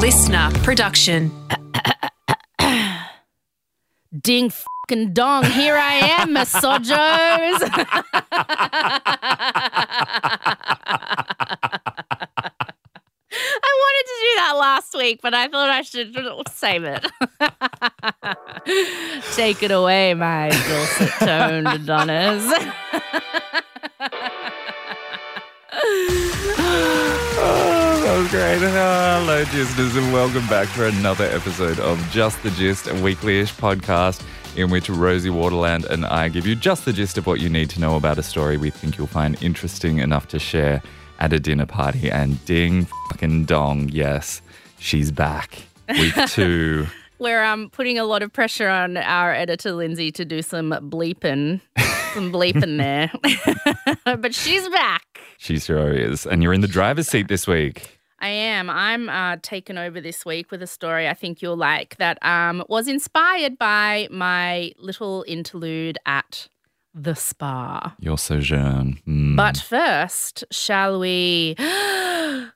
listener production. Ding fucking dong, here I am, misogos. I wanted to do that last week, but I thought I should save it. Take it away, my dulcet toned Adonis. Great. Hello, listeners, and welcome back for another episode of Just the Gist, a weekly-ish podcast in which Rosie Waterland and I give you just the gist of what you need to know about a story we think you'll find interesting enough to share at a dinner party. And ding fucking dong, yes, she's back. Week two. We're um, putting a lot of pressure on our editor, Lindsay, to do some bleeping, some bleeping there. but she's back. She sure is. And you're in the driver's seat this week. I am. I'm uh, taken over this week with a story I think you'll like that um, was inspired by my little interlude at the spa. Your sojourn. Mm. But first, shall we?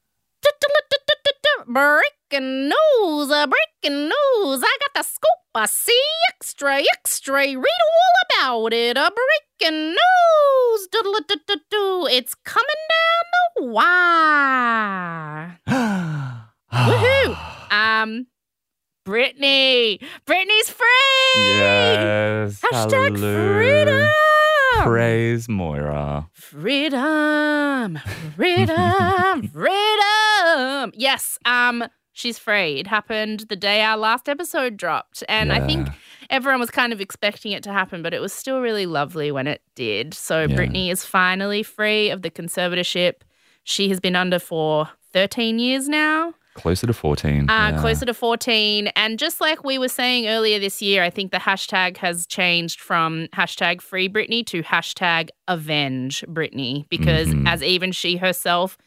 breaking news, uh, breaking news. I got the scoop. I see extra, extra. Read all about it. A breaking news. Doodle-a-doo-doo-doo. It's coming down the wire. Woohoo! Um, Britney. Britney's free. yes. Hashtag hallelujah. freedom. Praise Moira. Freedom, freedom, freedom. Yes, um, she's free. It happened the day our last episode dropped, and I think everyone was kind of expecting it to happen, but it was still really lovely when it did. So Yeah. Britney is finally free of the conservatorship. She has been under for 13 years now. Closer to 14. Uh, yeah. Closer to 14. And just like we were saying earlier this year, I think the hashtag has changed from hashtag free Britney to hashtag avenge Britney because Mhm. as even she herself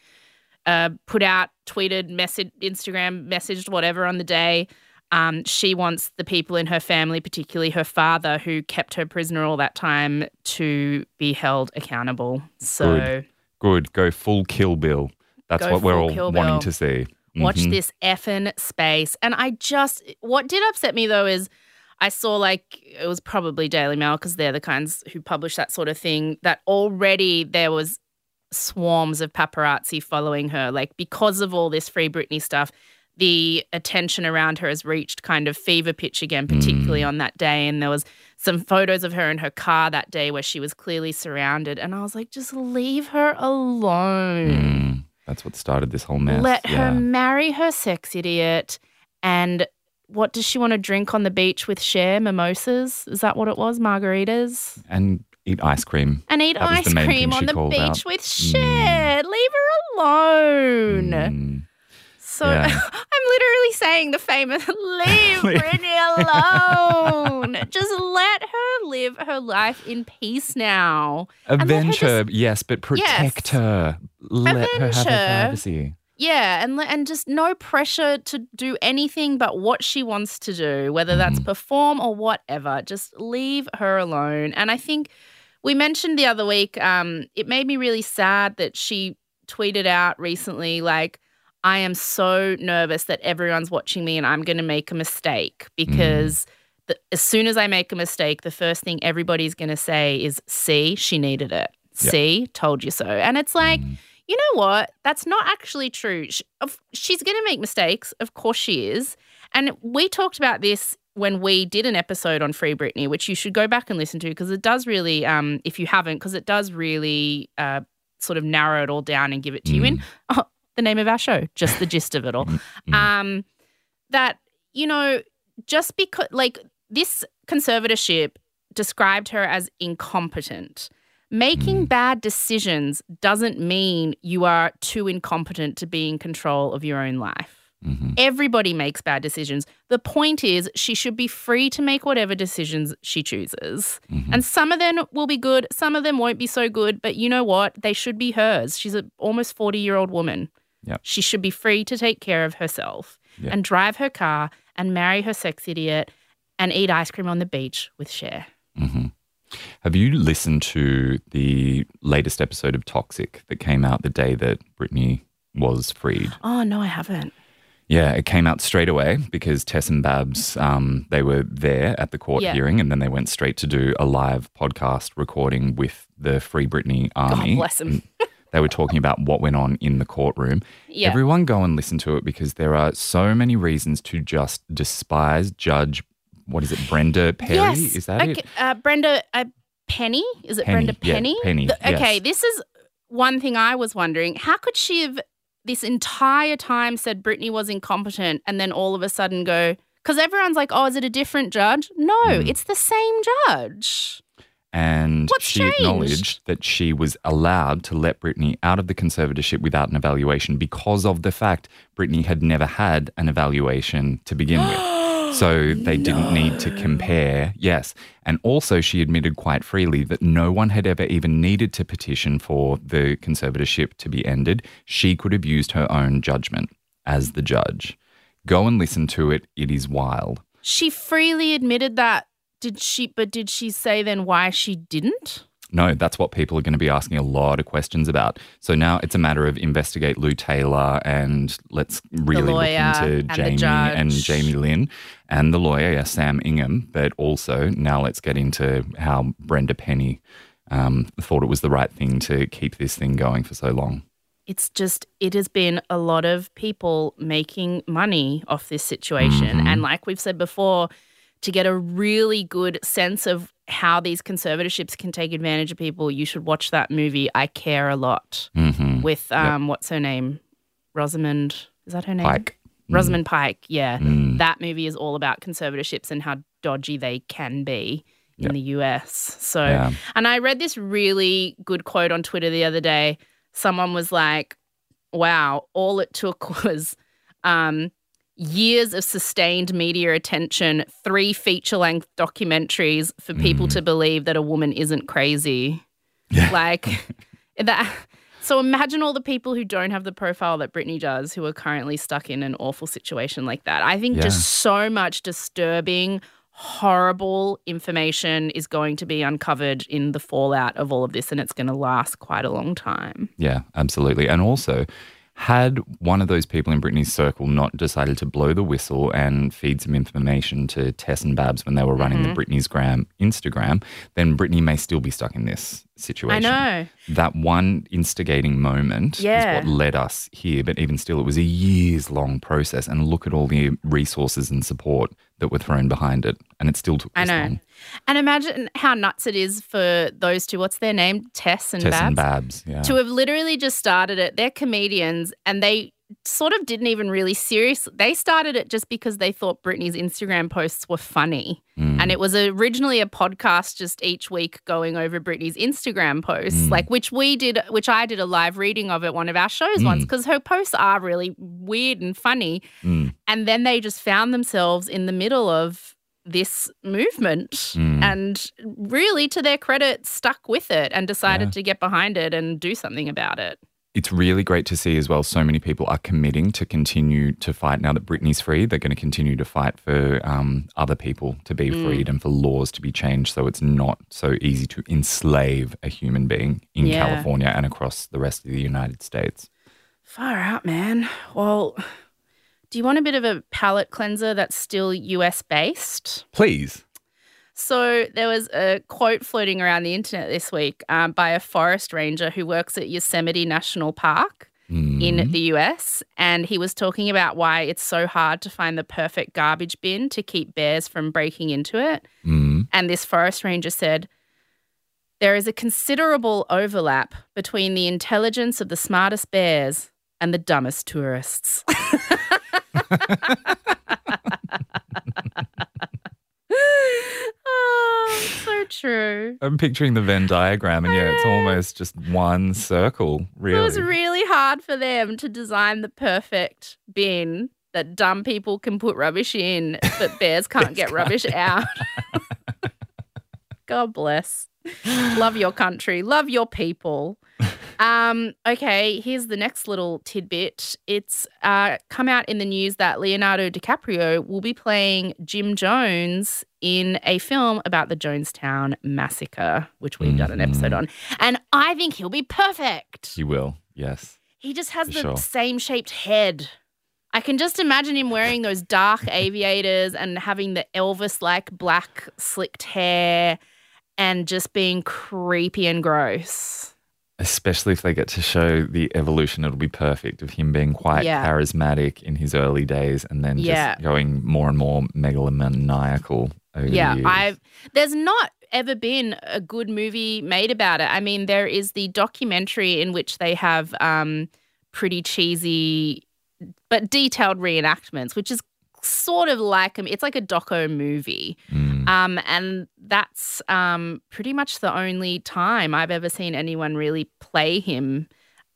uh, put out, tweeted, message, Instagram, messaged, whatever on the day, um, she wants the people in her family, particularly her father, who kept her prisoner all that time, to be held accountable. So Good. Good. Go full Kill Bill. That's what we're all wanting Bill. to see. Watch Mhm. this effing space. And I just, what did upset me though is I saw like, it was probably Daily Mail because they're the kinds who publish that sort of thing, that already there was swarms of paparazzi following her. Like, because of all this Free Britney stuff, the attention around her has reached kind of fever pitch again, particularly on that day. And there was some photos of her in her car that day where she was clearly surrounded. And I was like, just leave her alone. Mm, that's what started this whole mess. Let yeah. her marry her sex idiot. And what does she want to drink on the beach with Cher? Mimosas? Is that what it was? Margaritas? and eat ice cream. And eat That ice cream on the beach out. with Cher. Leave her alone. Mm. So Yeah. I'm literally saying the famous leave Britney alone. Just let her live her life in peace now. And let her Avenge her, yes, but protect her. Let her have her privacy. Yeah, and and just no pressure to do anything but what she wants to do, whether that's perform or whatever. Just leave her alone. And I think we mentioned the other week. Um, it made me really sad that she tweeted out recently, like, "I am so nervous that everyone's watching me and I'm going to make a mistake because." The, as soon as I make a mistake, the first thing everybody's going to say is, See, she needed it. See, told you so. And it's like, you know what? That's not actually true. Sh- of- She's going to make mistakes. Of course she is. And we talked about this when we did an episode on Free Britney, which you should go back and listen to because it does really, um, if you haven't, because it does really uh, sort of narrow it all down and give it to you in oh, the name of our show, just the gist of it all. Um, that, you know, just because, like, this conservatorship described her as incompetent. Making bad decisions doesn't mean you are too incompetent to be in control of your own life. Mm-hmm. Everybody makes bad decisions. The point is, she should be free to make whatever decisions she chooses. Mm-hmm. And some of them will be good, some of them won't be so good, but you know what? They should be hers. She's an almost 40 year old woman. Yep. She should be free to take care of herself Yep. and drive her car and marry her sex idiot and eat ice cream on the beach with Cher. Mm-hmm. Have you listened to the latest episode of Toxic that came out the day that Britney was freed? Oh, no, I haven't. Yeah, it came out straight away because Tess and Babs, um, they were there at the court Yeah. hearing, and then they went straight to do a live podcast recording with the Free Britney Army. bless 'em. they were talking about what went on in the courtroom. Yeah. Everyone go and listen to it because there are so many reasons to just despise Judge. What is it, Brenda Perry? Yes. Is that okay. it? Uh, Brenda uh, Penny? Is it Penny, Brenda yeah, Penny? Penny, The- okay, yes. this is one thing I was wondering. How could she have this entire time said Britney was incompetent and then all of a sudden go, because everyone's like, oh, is it a different judge? No, Mm. it's the same judge. And What's she changed? acknowledged that she was allowed to let Britney out of the conservatorship without an evaluation because of the fact Britney had never had an evaluation to begin with. So they didn't need to compare. Yes. And also, she admitted quite freely that no one had ever even needed to petition for the conservatorship to be ended. She could have used her own judgment as the judge. Go and listen to it. It is wild. She freely admitted that. Did she, but did she say then why she didn't? No, that's what people are going to be asking a lot of questions about. So now it's a matter of investigate Lou Taylor and let's really look into Jamie and judge. Jamie Lynn and the lawyer, yeah, Sam Ingham. But also now let's get into how Brenda Penny um, thought it was the right thing to keep this thing going for so long. it's just it has been a lot of people making money off this situation Mhm. and like we've said before to get a really good sense of how these conservatorships can take advantage of people you should watch that movie i care a lot hmm with um what's her name rosamund is that her name Pike. Rosamund pike yeah Mm. that movie is all about conservatorships and how dodgy they can be in Yeah. the US. So, Yeah. and I read this really good quote on Twitter the other day. Someone was like, wow, all it took was um, years of sustained media attention, three feature length documentaries for people to believe that a woman isn't crazy. Yeah. Like that. So imagine all the people who don't have the profile that Britney does who are currently stuck in an awful situation like that. I think Yeah. just so much disturbing, horrible information is going to be uncovered in the fallout of all of this, and it's going to last quite a long time. Yeah, absolutely. And also, had one of those people in Britney's circle not decided to blow the whistle and feed some information to Tess and Babs when they were running Mm-hmm. the Britney's Gram Instagram, then Britney may still be stuck in this situation. I know. That one instigating moment Yeah. is what led us here, but even still, it was a years long process. And look at all the resources and support that were thrown behind it. And it still took I know. long. And imagine how nuts it is for those two. What's their name? Tess and Tess Babs. and Babs. Yeah. to have literally just started it. They're comedians and they sort of didn't even really seriously. They started it just because they thought Britney's Instagram posts were funny. Mm. And it was originally a podcast just each week going over Britney's Instagram posts, like which we did, which I did a live reading of at one of our shows once because her posts are really weird and funny. Mm. And then they just found themselves in the middle of this movement Mm. and really to their credit stuck with it and decided Yeah. to get behind it and do something about it. It's really great to see as well. So many people are committing to continue to fight now that Britney's free. They're going to continue to fight for um, other people to be Mm. freed and for laws to be changed so it's not so easy to enslave a human being in Yeah. California and across the rest of the United States. Far out, man. Well, do you want a bit of a palate cleanser that's still US based? Please. So there was a quote floating around the internet this week um, by a forest ranger who works at Yosemite National Park Mm. in the US. And he was talking about why it's so hard to find the perfect garbage bin to keep bears from breaking into it. Mm. And this forest ranger said, There is a considerable overlap between the intelligence of the smartest bears and the dumbest tourists. oh, so true. I'm picturing the Venn diagram, and yeah, it's almost just one circle, really. It was really hard for them to design the perfect bin that dumb people can put rubbish in, but bears can't get rubbish out. God bless. Love your country. Love your people. Um, okay, here's the next little tidbit. It's uh, come out in the news that Leonardo DiCaprio will be playing Jim Jones in a film about the Jonestown Massacre, which we've done an episode Mhm. on. And I think he'll be perfect. He will, yes. He just has For the sure. same shaped head. I can just imagine him wearing those dark aviators and having the Elvis like black slicked hair and just being creepy and gross. Especially if they get to show the evolution, it'll be perfect of him being quite Yeah. charismatic in his early days and then Yeah. just going more and more megalomaniacal over Yeah, the. I've there's not ever been a good movie made about it. I mean, there is the documentary in which they have um, pretty cheesy but detailed reenactments, which is sort of like it's like a doco movie. Mm. Um, and that's um, pretty much the only time I've ever seen anyone really play him.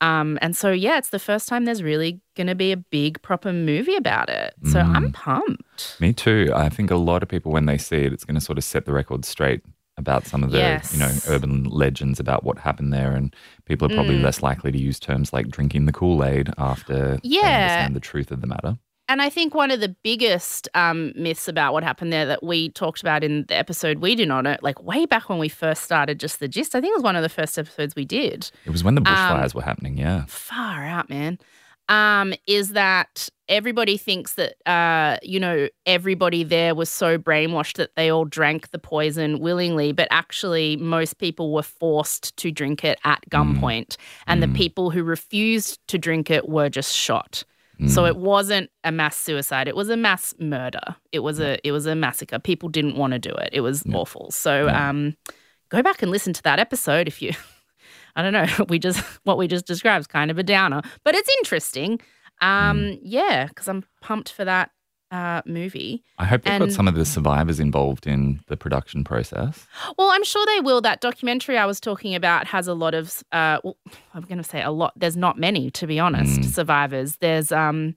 Um, and so, yeah, it's the first time there's really going to be a big proper movie about it. So I'm pumped. Me too. I think a lot of people, when they see it, it's going to sort of set the record straight about some of the, you know, urban legends about what happened there. And people are probably Mm. less likely to use terms like drinking the Kool Aid after they Yeah. understand the truth of the matter. And I think one of the biggest um, myths about what happened there that we talked about in the episode we did on it, like way back when we first started just the gist, I think it was one of the first episodes we did. It was when the Um, bushfires were happening, yeah. far out, man. Um, is that everybody thinks that uh, you know, everybody there was so brainwashed that they all drank the poison willingly, but actually most people were forced to drink it at gunpoint. And the people who refused to drink it were just shot. So it wasn't a mass suicide. It was a mass murder. It was a it was a massacre. People didn't want to do it. It was awful. So um go back and listen to that episode if you I don't know. We just what we just described is kind of a downer, but it's interesting. Um, yeah, because I'm pumped for that uh, movie. I hope they've got some of the survivors involved in the production process. Well, I'm sure they will. That documentary I was talking about has a lot of. Uh, well, I'm going to say a lot. There's not many, to be honest, survivors. There's um,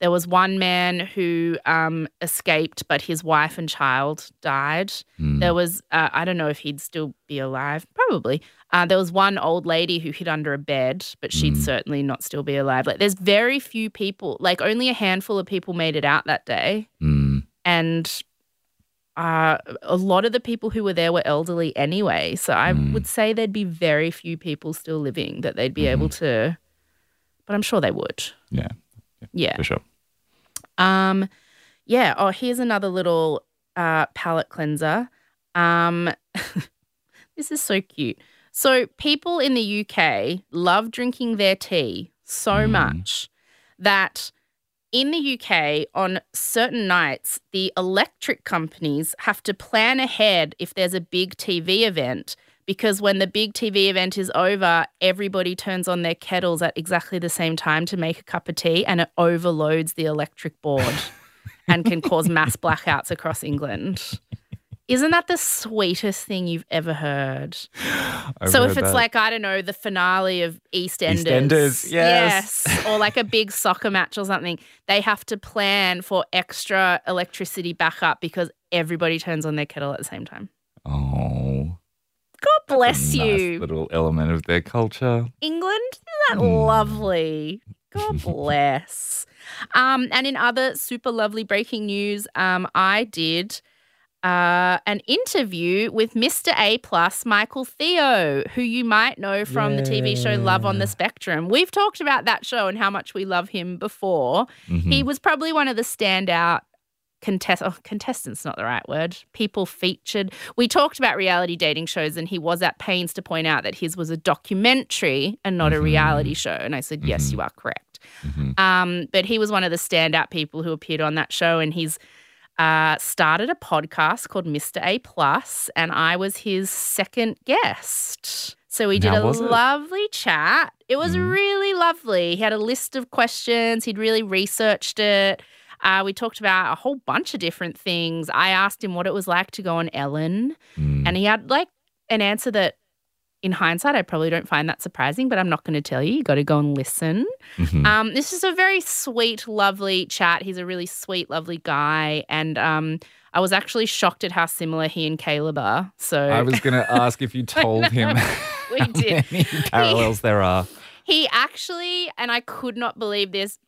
there was one man who um escaped, but his wife and child died. There was uh, I don't know if he'd still be alive. Probably. Uh, there was one old lady who hid under a bed, but she'd certainly not still be alive. Like, there's very few people. Like, only a handful of people made it out that day, Mm. and uh, a lot of the people who were there were elderly anyway. So I would say there'd be very few people still living that they'd be able to. But I'm sure they would. Yeah, Yeah. for sure. Um, yeah. Oh, here's another little uh, palate cleanser. Um, this is so cute. So people in the UK love drinking their tea so much that in the UK on certain nights the electric companies have to plan ahead if there's a big TV event because when the big TV event is over everybody turns on their kettles at exactly the same time to make a cup of tea and it overloads the electric board and can cause mass blackouts across England. Isn't that the sweetest thing you've ever heard? I've so if it's that. like I don't know the finale of EastEnders, EastEnders, yes. yes, or like a big soccer match or something, they have to plan for extra electricity backup because everybody turns on their kettle at the same time. oh, God bless nice you, little element of their culture. England. Isn't that lovely? God bless. Um, and in other super lovely breaking news, um, I did uh, an interview with Mr. A plus Michael Theo, who you might know from the TV show Love on the Spectrum. We've talked about that show and how much we love him before. Mm-hmm. He was probably one of the standout contest oh, contestants not the right word people featured we talked about reality dating shows and he was at pains to point out that his was a documentary and not a reality show and i said yes you are correct um, but he was one of the standout people who appeared on that show and he's uh, started a podcast called Mr. A Plus, and I was his second guest. So we did How a was it? lovely chat. It was really lovely. He had a list of questions. He'd really researched it. Uh, we talked about a whole bunch of different things. I asked him what it was like to go on Ellen, Mm. and he had like an answer that, in hindsight, I probably don't find that surprising, but I'm not going to tell you. You got to go and listen. Mhm. Um, this is a very sweet, lovely chat. He's a really sweet, lovely guy, and um, I was actually shocked at how similar he and Caleb are. So I was going to ask if you told him We how did. many parallels there are. he actually, and I could not believe this.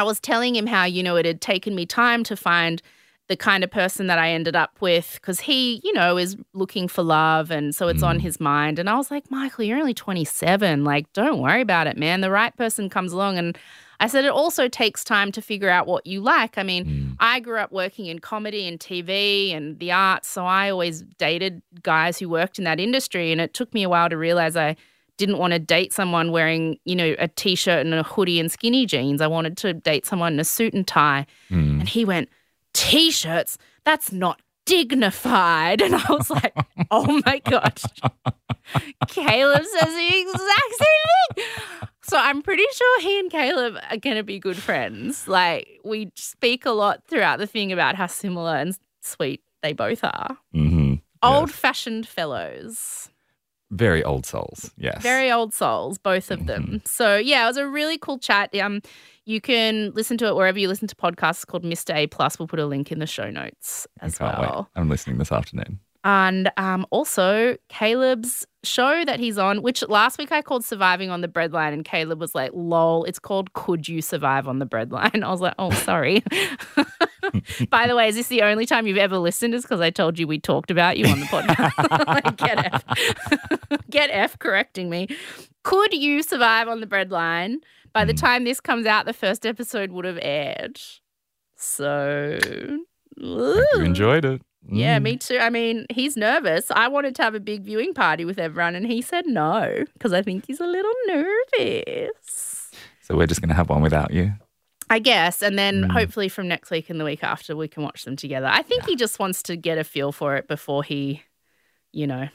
I was telling him how, you know, it had taken me time to find the kind of person that I ended up with because he, you know, is looking for love. And so it's on his mind. And I was like, Michael, you're only 27. Like, don't worry about it, man. The right person comes along. And I said it also takes time to figure out what you like. I mean, Mm. I grew up working in comedy and TV and the arts, so I always dated guys who worked in that industry. And it took me a while to realize I didn't want to date someone wearing, you know, a t shirt and a hoodie and skinny jeans. I wanted to date someone in a suit and tie. Mm. And he went, T shirts? That's not dignified. And I was like, oh my gosh. Caleb says the exact same thing. So I'm pretty sure he and Caleb are going to be good friends. Like, we speak a lot throughout the thing about how similar and sweet they both are. hmm Old fashioned fellows. Very old souls. Yes. Very old souls, both of them. So yeah, it was a really cool chat. Um, you can listen to it wherever you listen to podcasts. Called Mr. A Plus. We'll put a link in the show notes as well. wait. I'm listening this afternoon. And um, also Caleb's show that he's on, which last week I called Surviving on the Breadline, and Caleb was like, lol, it's called Could You Survive on the Breadline? I was like, oh, sorry. By the way, is this the only time you've ever listened? Is because I told you we talked about you on the podcast. like, get F. get F correcting me. Could you survive on the breadline? By the Mm. time this comes out, the first episode would have aired. So. You enjoyed it. Yeah, Mm. me too. I mean, he's nervous. I wanted to have a big viewing party with everyone, and he said no because I think he's a little nervous. So we're just going to have one without you. I guess. And then Mm. hopefully from next week and the week after, we can watch them together. I think he just wants to get a feel for it before he, you know,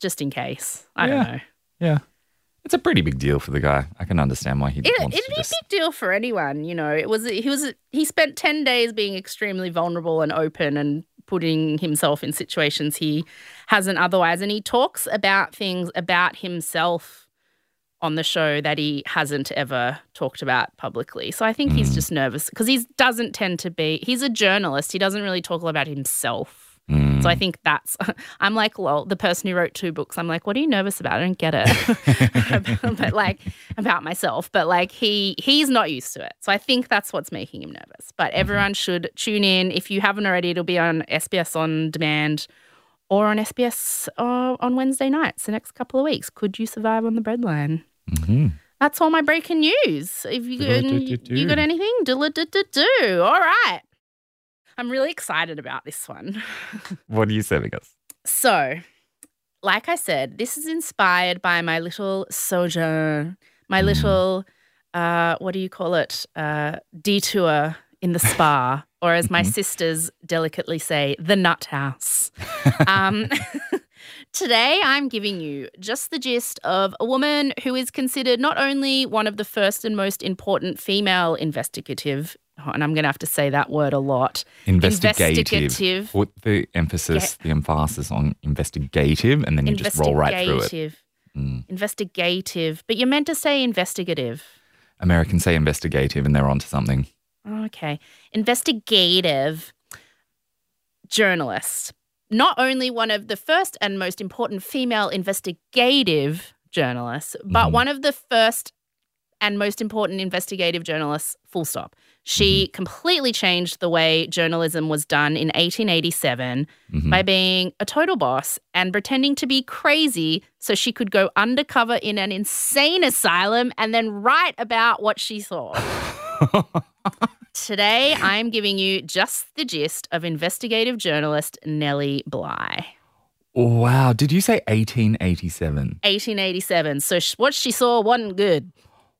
just in case. I Yeah. don't know. Yeah. It's a pretty big deal for the guy. I can understand why he It, wants it'd be just. a big deal for anyone, you know. It was he was he spent ten days being extremely vulnerable and open and putting himself in situations he hasn't otherwise, and he talks about things about himself on the show that he hasn't ever talked about publicly. So I think he's Mm. just nervous because he doesn't tend to be. He's a journalist. He doesn't really talk about himself. Mm. So I think that's. I'm like, well, the person who wrote two books. I'm like, what are you nervous about? I don't get it. but like about myself. But like he he's not used to it. So I think that's what's making him nervous. But everyone should tune in. If you haven't already, it'll be on SBS on demand or on SBS uh, on Wednesday nights the next couple of weeks. Could you survive on the breadline? Mhm. That's all my breaking news. If you you got anything, do it, do do do. All right. I'm really excited about this one. What are you serving us? So, like I said, this is inspired by my little sojourn, my Mm. little, uh, what do you call it? Uh, detour in the spa, or as my Mhm. sisters delicately say, the nut house. Um, today, I'm giving you just the gist of a woman who is considered not only one of the first and most important female investigative, and I'm going to have to say that word a lot, Investigative. investigative Put the emphasis, the emphasis on investigative, and then you just roll right through it. Investigative. Mm. Investigative. But you're meant to say investigative. Americans say investigative, and they're onto something. Okay. Investigative journalist. Not only one of the first and most important female investigative journalists, but Mhm. one of the first and most important investigative journalists, full stop. She completely changed the way journalism was done in 1887 Mhm. by being a total boss and pretending to be crazy so she could go undercover in an insane asylum and then write about what she saw. Today, I'm giving you just the gist of investigative journalist Nellie Bly. wow. Did you say 1887? 1887. So sh- what she saw wasn't good.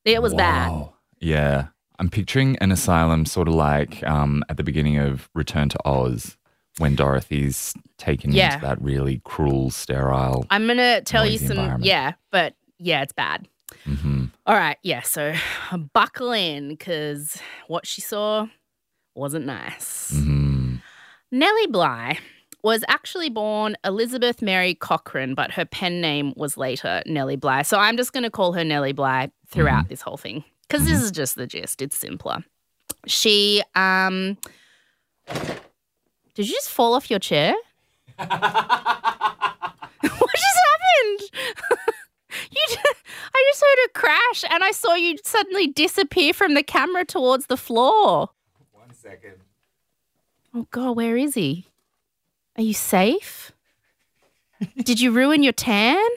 It was bad. Yeah. I'm picturing an asylum sort of like um, at the beginning of Return to Oz when Dorothy's taken Yeah. into that really cruel, sterile. I'm going to tell you some, yeah, but yeah, it's bad. hmm All right, yeah, so buckle in because what she saw wasn't nice. hmm Nellie Bly was actually born Elizabeth Mary Cochrane, but her pen name was later Nellie Bly. So I'm just going to call her Nellie Bly throughout this whole thing because this is just the gist. It's simpler. She, um, did you just fall off your chair? what just happened? you just, I just heard a crash and I saw you suddenly disappear from the camera towards the floor. One second. Oh God, where is he? Are you safe? Did you ruin your tan?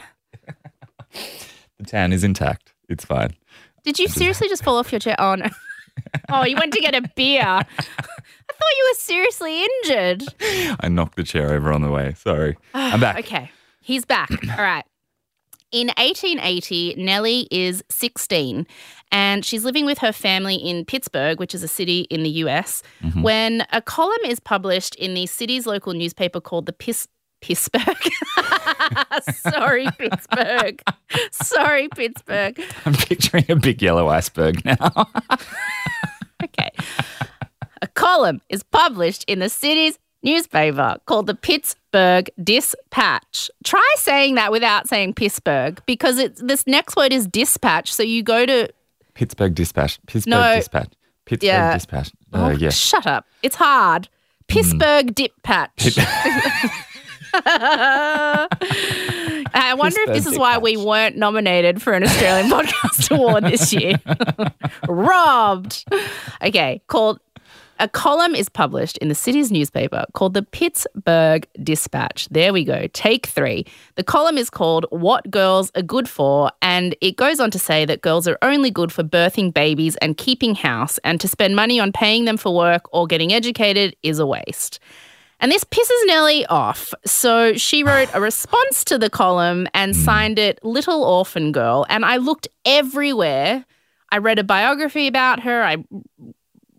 The tan is intact. It's fine. Did you seriously just fall off your chair? Oh no. oh, you went to get a beer. I thought you were seriously injured. I knocked the chair over on the way. Sorry. I'm back. Okay, he's back. All right. In 1880, Nellie is 16 and she's living with her family in Pittsburgh, which is a city in the US, mm-hmm. when a column is published in the city's local newspaper called the Piss. Pittsburgh. Sorry, Pittsburgh. Sorry, Pittsburgh. I'm picturing a big yellow iceberg now. Okay. A column is published in the city's newspaper called the Pittsburgh Dispatch. Try saying that without saying Pittsburgh because it's this next word is dispatch. So you go to Pittsburgh Dispatch. Pittsburgh No. Dispatch. Pittsburgh Yeah. Dispatch. oh, Uh, yeah. shut up. It's hard. Pittsburgh Dip Patch. I wonder if this is why we weren't nominated for an Australian Podcast Award this year. Robbed. Okay, called a column is published in the city's newspaper called the Pittsburgh Dispatch. There we go. Take three. The column is called What Girls Are Good For, and it goes on to say that girls are only good for birthing babies and keeping house, and to spend money on paying them for work or getting educated is a waste. And this pisses Nellie off. So she wrote a response to the column and hmm. signed it Little Orphan Girl. And I looked everywhere. I read a biography about her. I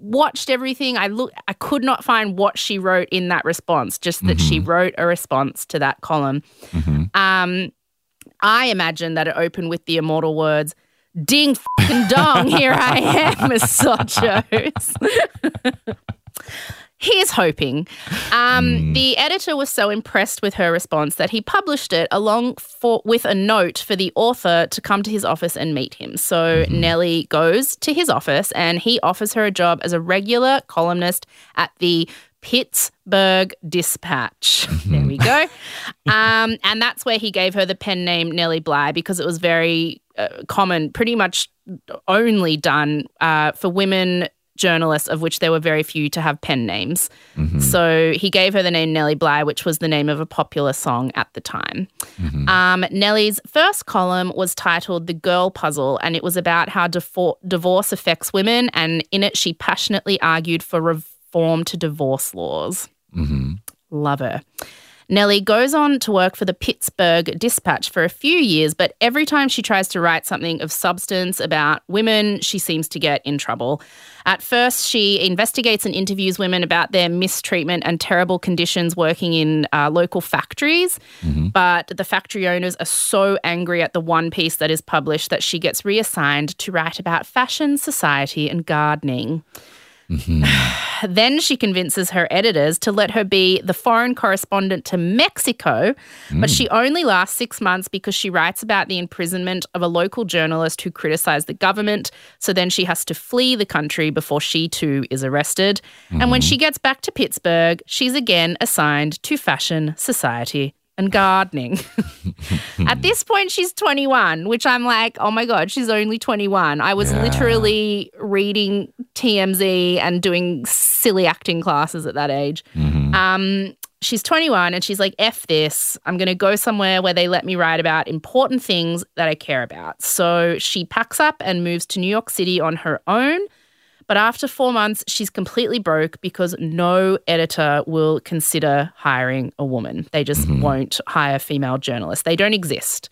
watched everything. I look I could not find what she wrote in that response, just that she wrote a response to that column. Um I imagine that it opened with the immortal words, Ding fucking dong, here I am, misogos. Here's hoping. Um, The editor was so impressed with her response that he published it along for, with a note for the author to come to his office and meet him. So Nellie goes to his office and he offers her a job as a regular columnist at the Pittsburgh Dispatch. There we go. Um, and that's where he gave her the pen name Nellie Bly because it was very uh, common, pretty much only done uh, for women journalists, of which there were very few to have pen names. Mm-hmm. So he gave her the name Nellie Bly, which was the name of a popular song at the time. Mm-hmm. Um, Nellie's first column was titled The Girl Puzzle, and it was about how defo- divorce affects women. And in it, she passionately argued for reform to divorce laws. Mm-hmm. Love her. Nellie goes on to work for the Pittsburgh Dispatch for a few years, but every time she tries to write something of substance about women, she seems to get in trouble. At first, she investigates and interviews women about their mistreatment and terrible conditions working in uh, local factories. But the factory owners are so angry at the one piece that is published that she gets reassigned to write about fashion, society, and gardening. Mm-hmm. Then she convinces her editors to let her be the foreign correspondent to Mexico, but she mm. only lasts six months because she writes about the imprisonment of a local journalist who criticized the government. So then she has to flee the country before she too is arrested. And when mm-hmm. she gets back to Pittsburgh, she's again assigned to fashion, society, and gardening. At this point, she's 21, which I'm like, oh my God, she's only 21. I was Yeah. literally reading TMZ and doing silly acting classes at that age. Um, she's 21 and she's like, F this. I'm going to go somewhere where they let me write about important things that I care about. So she packs up and moves to New York City on her own. But after four months, she's completely broke because no editor will consider hiring a woman. They just mm-hmm. won't hire female journalists, they don't exist.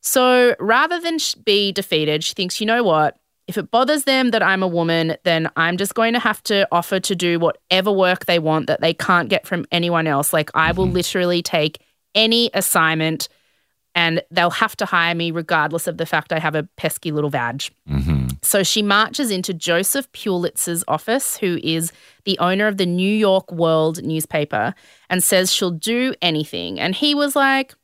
So rather than be defeated, she thinks, you know what? If it bothers them that I'm a woman, then I'm just going to have to offer to do whatever work they want that they can't get from anyone else. Like, I will mm-hmm. literally take any assignment and they'll have to hire me regardless of the fact I have a pesky little vag. So she marches into Joseph Pulitzer's office, who is the owner of the New York World newspaper, and says she'll do anything. And he was like,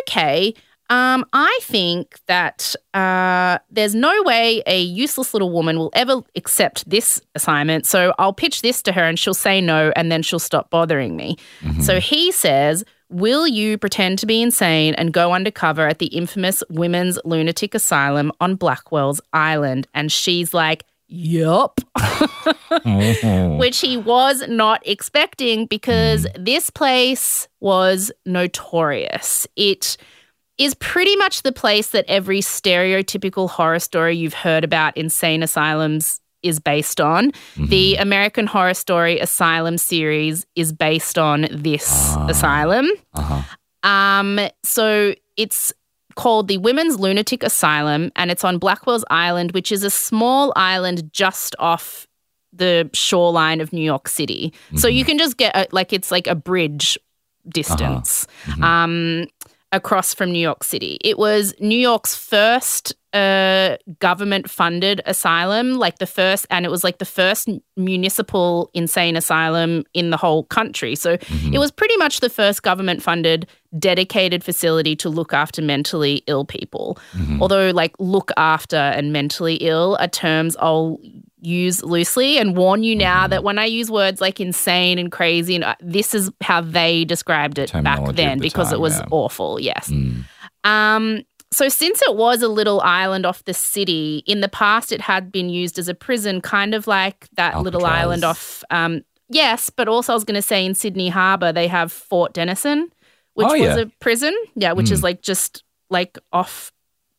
okay, um, I think that uh, there's no way a useless little woman will ever accept this assignment. So I'll pitch this to her and she'll say no and then she'll stop bothering me. So he says, Will you pretend to be insane and go undercover at the infamous women's lunatic asylum on Blackwell's Island? And she's like, Yup. Which he was not expecting because mm. this place was notorious. It is pretty much the place that every stereotypical horror story you've heard about insane asylums is based on. The American Horror Story Asylum series is based on this asylum. Uh-huh. Um, so it's called the Women's Lunatic Asylum, and it's on Blackwell's Island, which is a small island just off the shoreline of New York City. So you can just get a, like it's like a bridge distance um, across from New York City. It was New York's first uh, government-funded asylum, like the first, and it was like the first municipal insane asylum in the whole country. So it was pretty much the first government-funded dedicated facility to look after mentally ill people. Although, like, look after and mentally ill are terms I'll use loosely and warn you now that when I use words like insane and crazy, and uh, this is how they described it back then the because it was yeah. awful. Yes. Um, so, since it was a little island off the city, in the past it had been used as a prison, kind of like that little island off. Um, yes, but also I was going to say in Sydney Harbour they have Fort Denison, which Oh, was yeah. a prison. Yeah, which is like just like off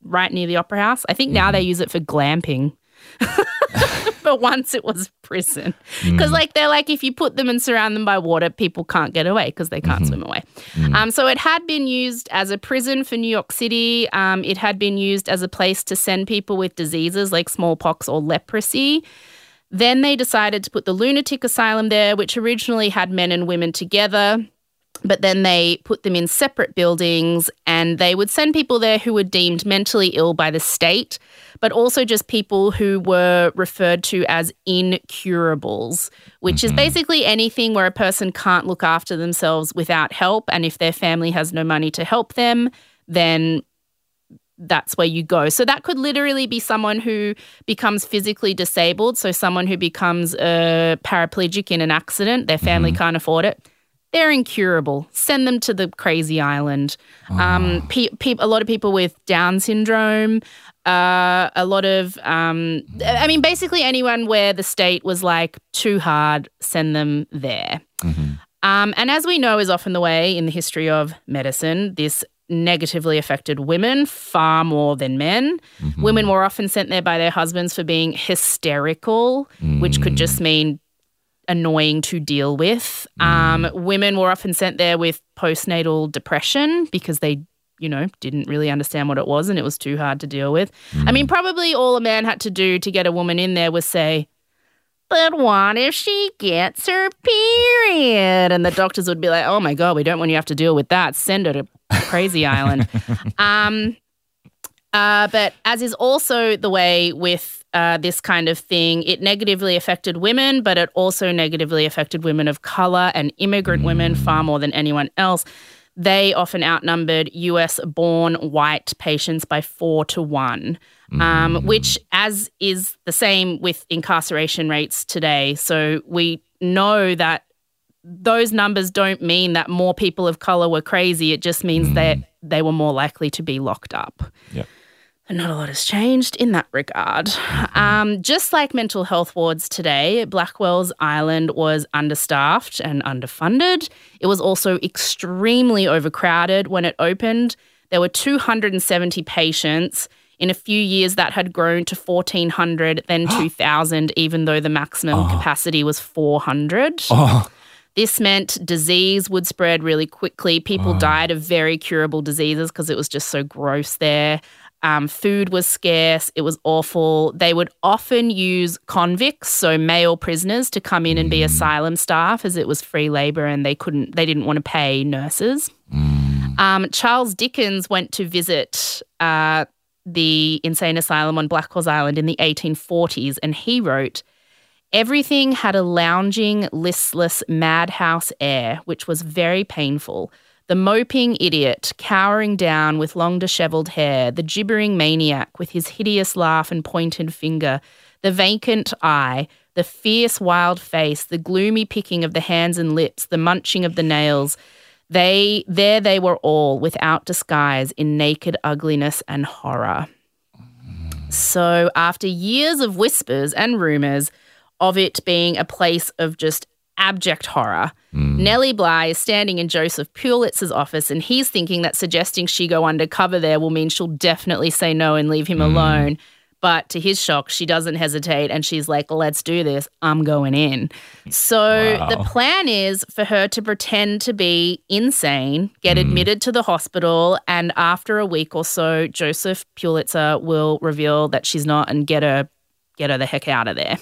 right near the Opera House. I think now they use it for glamping. but once it was prison. Because, like, they're like, if you put them and surround them by water, people can't get away because they can't swim away. Um, so, it had been used as a prison for New York City. Um, it had been used as a place to send people with diseases like smallpox or leprosy. Then they decided to put the lunatic asylum there, which originally had men and women together. But then they put them in separate buildings and they would send people there who were deemed mentally ill by the state, but also just people who were referred to as incurables, which is mm-hmm. basically anything where a person can't look after themselves without help. And if their family has no money to help them, then that's where you go. So that could literally be someone who becomes physically disabled. So someone who becomes a paraplegic in an accident, their family mm-hmm. can't afford it. They're incurable. Send them to the crazy island. Um, pe- pe- a lot of people with Down syndrome. Uh, a lot of, um, I mean, basically anyone where the state was like too hard, send them there. Um, and as we know is often the way in the history of medicine, this negatively affected women far more than men. Women were often sent there by their husbands for being hysterical, which could just mean annoying to deal with. Um, women were often sent there with postnatal depression because they, you know, didn't really understand what it was and it was too hard to deal with. I mean, probably all a man had to do to get a woman in there was say, but what if she gets her period? And the doctors would be like, oh my God, we don't want you to have to deal with that. Send her to Crazy Island. Um, uh, but as is also the way with uh, this kind of thing, it negatively affected women, but it also negatively affected women of color and immigrant women far more than anyone else. They often outnumbered US born white patients by four to one, um, which, as is the same with incarceration rates today. So we know that those numbers don't mean that more people of color were crazy. It just means that they were more likely to be locked up. Yep. And not a lot has changed in that regard. Um, just like mental health wards today, Blackwell's Island was understaffed and underfunded. It was also extremely overcrowded when it opened. There were 270 patients. In a few years, that had grown to 1,400, then 2,000, even though the maximum capacity was 400. Oh, This meant disease would spread really quickly. People died of very curable diseases because it was just so gross there. Um, food was scarce. It was awful. They would often use convicts, so male prisoners, to come in and be asylum staff, as it was free labor and they couldn't, they didn't want to pay nurses. Um, Charles Dickens went to visit uh, the insane asylum on Blackwell's Island in the 1840s, and he wrote. Everything had a lounging, listless, madhouse air, which was very painful. The moping idiot, cowering down with long dishevelled hair, the gibbering maniac with his hideous laugh and pointed finger, the vacant eye, the fierce wild face, the gloomy picking of the hands and lips, the munching of the nails. They there they were all, without disguise, in naked ugliness and horror. So, after years of whispers and rumors of it being a place of just abject horror, mm. Nellie Bly is standing in Joseph Pulitzer's office and he's thinking that suggesting she go undercover there will mean she'll definitely say no and leave him mm. alone. But to his shock, she doesn't hesitate and she's like, let's do this. I'm going in. So Wow. the plan is for her to pretend to be insane, get mm. admitted to the hospital, and after a week or so, Joseph Pulitzer will reveal that she's not and get her get her the heck out of there.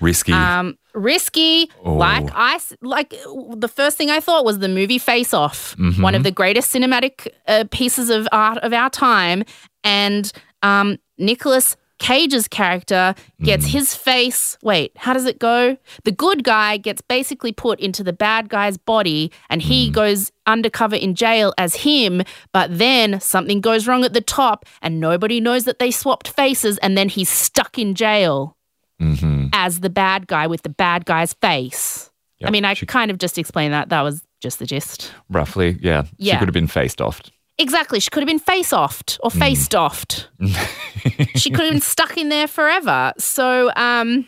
Risky. Um, risky, Oh. like I like the first thing I thought was the movie Face Off, one of the greatest cinematic uh, pieces of art of our time, and um, Nicolas Cage's character gets his face. Wait, how does it go? The good guy gets basically put into the bad guy's body, and he goes undercover in jail as him. But then something goes wrong at the top, and nobody knows that they swapped faces, and then he's stuck in jail hmm as the bad guy with the bad guy's face. I mean, I She- kind of just explained that. That was just the gist. Roughly, yeah. yeah. She could have been faced off. Exactly. She could have been face offed or faced offed. she could have been stuck in there forever. So, um,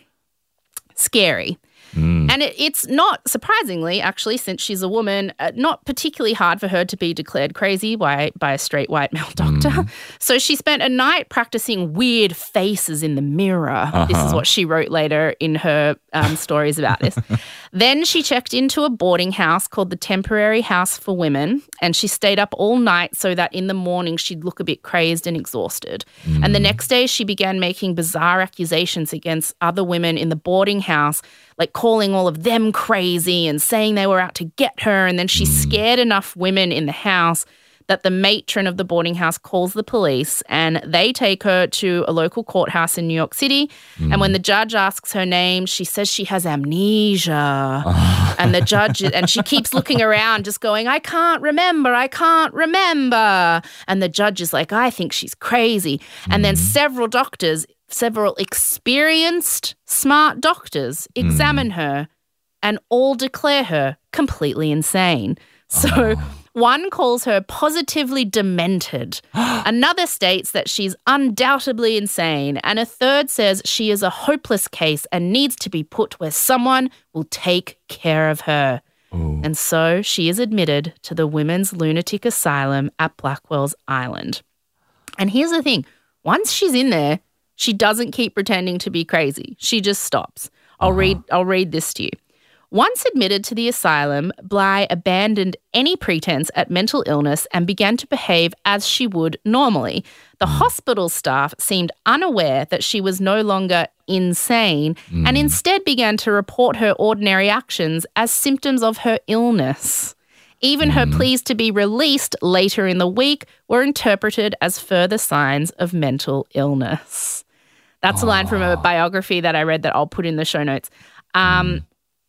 scary. Mm. And it, it's not surprisingly, actually, since she's a woman, uh, not particularly hard for her to be declared crazy by by a straight white male doctor. Mm. So she spent a night practicing weird faces in the mirror. This is Uh-huh. what she wrote later in her um, stories about this. then she checked into a boarding house called the Temporary House for Women, and she stayed up all night so that in the morning she'd look a bit crazed and exhausted. And the next day, she began making bizarre accusations against other women in the boarding house, like calling all of them crazy and saying they were out to get her. And then she hmm. scared enough women in the house that the matron of the boarding house calls the police and they take her to a local courthouse in New York City. And when hmm. the judge asks her name, she says she has amnesia. Ah. and the judge, and she keeps looking around, just going, I can't remember, I can't remember. And the judge is like, I think she's crazy. And then hmm. several doctors, several experienced, smart doctors examine hmm. her and all declare her completely insane. So oh. one calls her positively demented. Another states that she's undoubtedly insane. And a third says she is a hopeless case and needs to be put where someone will take care of her. Oh. And so she is admitted to the Women's Lunatic Asylum at Blackwell's Island. And here's the thing once she's in there, she doesn't keep pretending to be crazy. She just stops. I'll uh-huh. read I'll read this to you. Once admitted to the asylum, Bly abandoned any pretense at mental illness and began to behave as she would normally. The hmm. hospital staff seemed unaware that she was no longer insane and hmm. instead began to report her ordinary actions as symptoms of her illness. Even her hmm. pleas to be released later in the week were interpreted as further signs of mental illness. That's a line from a biography that I read that I'll put in the show notes. Um,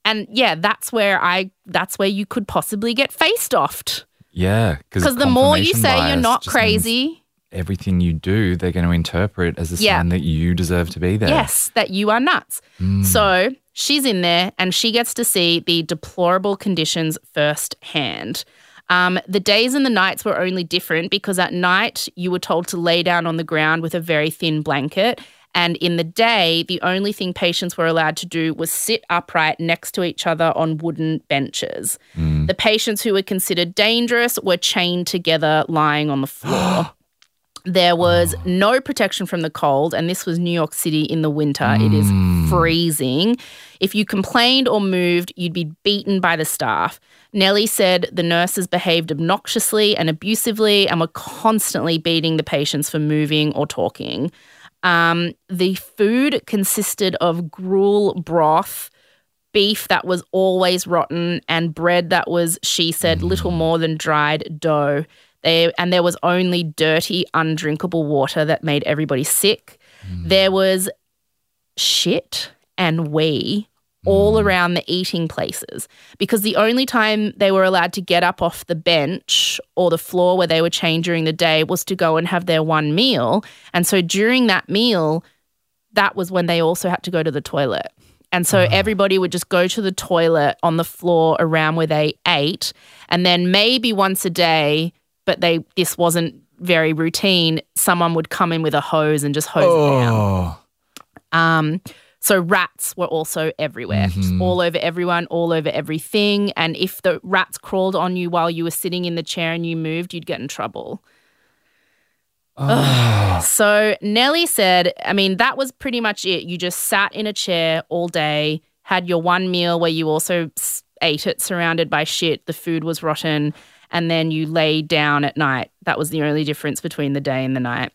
And yeah, that's where I that's where you could possibly get faced offed. Yeah, Because the more you say you're not crazy, Everything you do, they're going to interpret as a Yeah. sign that you deserve to be there. yes, that you are nuts. So she's in there and she gets to see the deplorable conditions firsthand. Um, the days and the nights were only different because at night you were told to lay down on the ground with a very thin blanket. And in the day, the only thing patients were allowed to do was sit upright next to each other on wooden benches. Hmm. The patients who were considered dangerous were chained together lying on the floor. There was oh. no protection from the cold, and this was New York City in the winter. It is hmm. freezing. If you complained or moved, you'd be beaten by the staff. Nellie said the nurses behaved obnoxiously and abusively and were constantly beating the patients for moving or talking. Um, the food consisted of gruel broth, beef that was always rotten, and bread that was, she said, little more than dried dough. They, and there was only dirty, undrinkable water that made everybody sick. There was shit and wee all around the eating places because the only time they were allowed to get up off the bench or the floor where they were chained during the day was to go and have their one meal. And so during that meal, that was when they also had to go to the toilet. And so everybody would just go to the toilet on the floor around where they ate. And then maybe once a day, but they this wasn't very routine, someone would come in with a hose and just hose it down. Oh, Um, so rats were also everywhere, just mm-hmm. all over everyone, all over everything. And if the rats crawled on you while you were sitting in the chair and you moved, you'd get in trouble. Ah. So Nellie said, I mean, that was pretty much it. You just sat in a chair all day, had your one meal where you also ate it surrounded by shit. The food was rotten. And then you lay down at night. That was the only difference between the day and the night.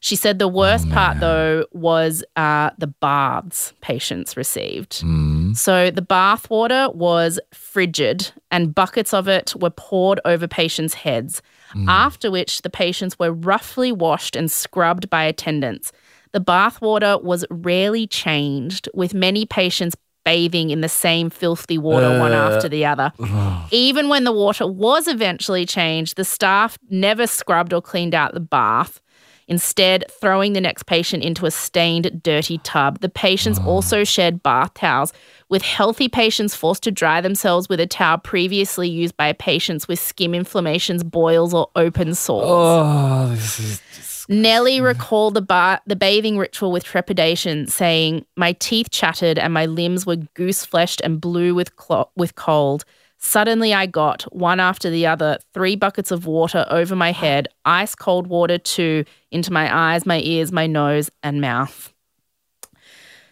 She said the worst oh, part, though, was uh, the baths patients received. Mm. So the bath water was frigid, and buckets of it were poured over patients' heads, mm. after which the patients were roughly washed and scrubbed by attendants. The bath water was rarely changed, with many patients bathing in the same filthy water one uh. after the other. Even when the water was eventually changed, the staff never scrubbed or cleaned out the bath. Instead, throwing the next patient into a stained, dirty tub. The patients mm. also shared bath towels, with healthy patients forced to dry themselves with a towel previously used by patients with skin inflammations, boils, or open sores. Oh, this is. Nellie recalled the ba- the bathing ritual with trepidation, saying, "My teeth chattered and my limbs were goose fleshed and blue with clo- with cold. Suddenly, I got one after the other three buckets of water over my head, ice cold water too, into my eyes, my ears, my nose, and mouth.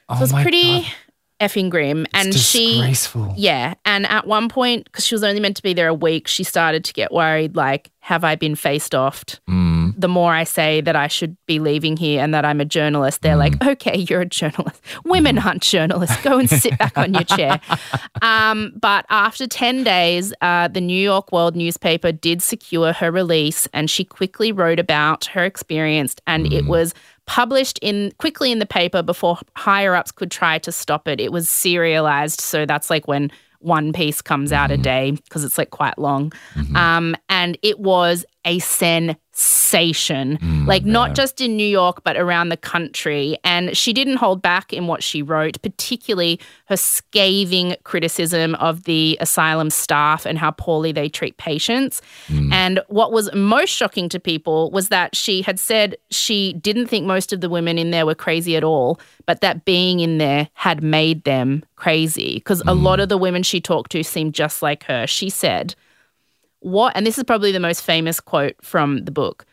Oh So it's my pretty God. effing grim. And It's she, disgraceful. yeah, and at one point, because she was only meant to be there a week, she started to get worried. Like, have I been faced offed? Mm. The more I say that I should be leaving here and that I'm a journalist, they're like, okay, you're a journalist. Women aren't journalists. Go and sit back on your chair. Um, but after 10 days, uh, the New York World newspaper did secure her release and she quickly wrote about her experience and it was published in quickly in the paper before higher ups could try to stop it. It was serialized. So that's like when one piece comes out a day because it's like quite long. Um, and it was a sensation, mm, like not just in New York, but around the country. And she didn't hold back in what she wrote, particularly her scathing criticism of the asylum staff and how poorly they treat patients. Mm. And what was most shocking to people was that she had said she didn't think most of the women in there were crazy at all, but that being in there had made them crazy because a lot mm. of the women she talked to seemed just like her. She said, what, and this is probably the most famous quote from the book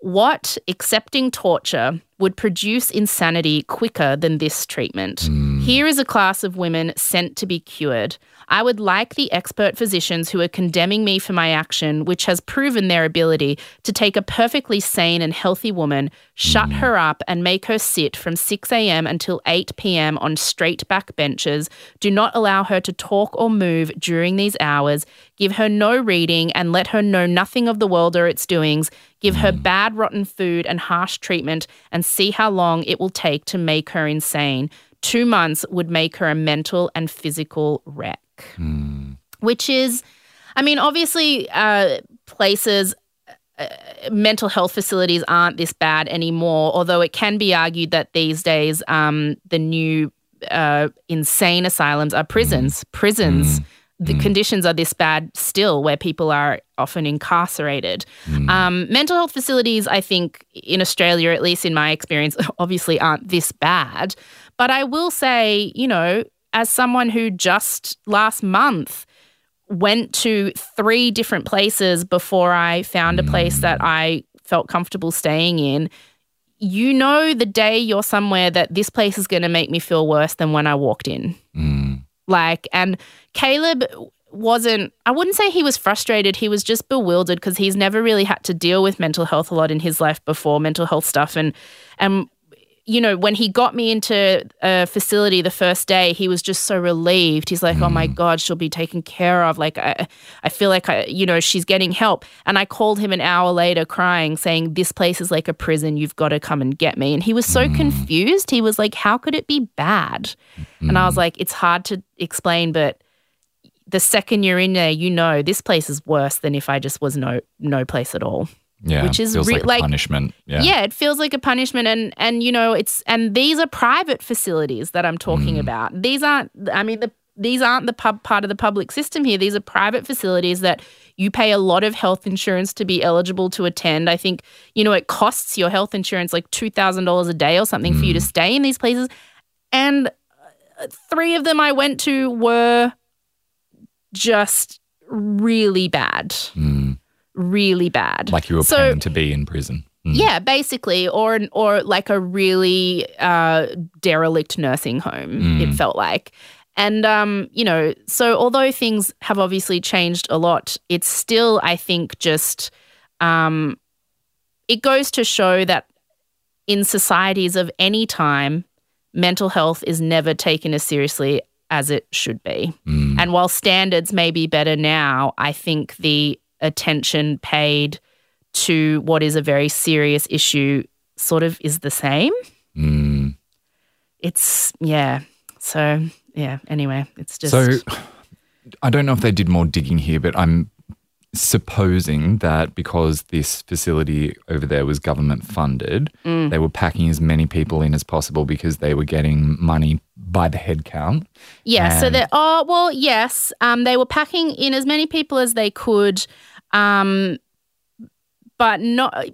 what accepting torture would produce insanity quicker than this treatment? Hmm. Here is a class of women sent to be cured. I would like the expert physicians who are condemning me for my action, which has proven their ability to take a perfectly sane and healthy woman, shut mm. her up, and make her sit from 6 a.m. until 8 p.m. on straight back benches. Do not allow her to talk or move during these hours. Give her no reading and let her know nothing of the world or its doings. Give her mm. bad, rotten food and harsh treatment and see how long it will take to make her insane. Two months would make her a mental and physical wreck. Which is, I mean, obviously, uh, places, uh, mental health facilities aren't this bad anymore, although it can be argued that these days um, the new uh, insane asylums are prisons. Prisons. The conditions are this bad still, where people are often incarcerated. Um, mental health facilities, I think, in Australia, at least in my experience, obviously aren't this bad. But I will say, you know, as someone who just last month went to three different places before I found a place mm. that I felt comfortable staying in. You know, the day you're somewhere that this place is going to make me feel worse than when I walked in. Mm. Like, and Caleb wasn't, I wouldn't say he was frustrated. He was just bewildered because he's never really had to deal with mental health a lot in his life before, mental health stuff. And, and, you know, when he got me into a facility the first day, he was just so relieved. He's like, "Oh my mm. god, she'll be taken care of." Like, I, I feel like I, you know, she's getting help. And I called him an hour later, crying, saying, "This place is like a prison. You've got to come and get me." And he was so mm. confused. He was like, "How could it be bad?" And I was mm. like, "It's hard to explain, but." The second you're in there, you know this place is worse than if I just was no no place at all. Yeah. Which is feels re- like, a like- punishment. Yeah. Yeah. it feels like a punishment and and you know, it's and these are private facilities that I'm talking about. These aren't I mean the these aren't the pub part of the public system here. These are private facilities that you pay a lot of health insurance to be eligible to attend. I think, you know, it costs your health insurance like $2,000 a day or something for you to stay in these places. And uh, three of them I went to were just really bad. Mm. Really bad. Like you were So- paying to be in prison. Yeah, basically, or an, or like a really uh, derelict nursing home. It felt like, and um, you know, so although things have obviously changed a lot, it's still, I think, just um, it goes to show that in societies of any time, mental health is never taken as seriously as it should be. And while standards may be better now, I think the attention paid to what is a very serious issue sort of is the same. Mm. It's, yeah. So, yeah, anyway, it's just. So I don't know if they did more digging here, but I'm supposing that because this facility over there was government funded, Mm. they were packing as many people in as possible because they were getting money by the head count. Yeah, so And- that oh well, yes. Um, they were packing in as many people as they could, um, but not,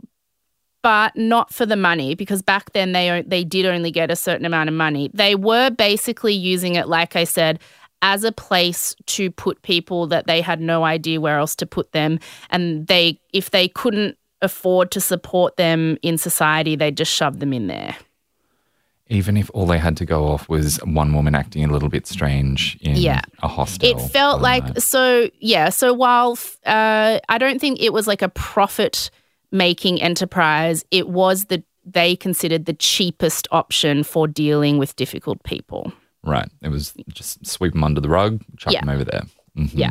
but not for the money because back then they they did only get a certain amount of money. They were basically using it, like I said, as a place to put people that they had no idea where else to put them, and they if they couldn't afford to support them in society, they just shoved them in there. Even if all they had to go off was one woman acting a little bit strange in Yeah. a hostel. It felt like night. so yeah. So while uh, I don't think it was like a profit making enterprise, it was the they considered the cheapest option for dealing with difficult people. right. It was just sweep them under the rug, chuck Yeah. them over there. Mhm. Yeah.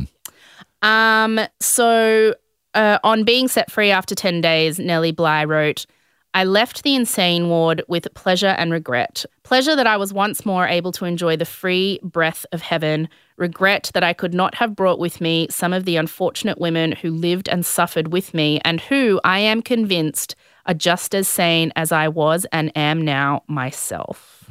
Um. So uh, on being set free after ten days, Nellie Bly wrote. I left the insane ward with pleasure and regret. Pleasure that I was once more able to enjoy the free breath of heaven. Regret that I could not have brought with me some of the unfortunate women who lived and suffered with me and who, I am convinced, are just as sane as I was and am now myself.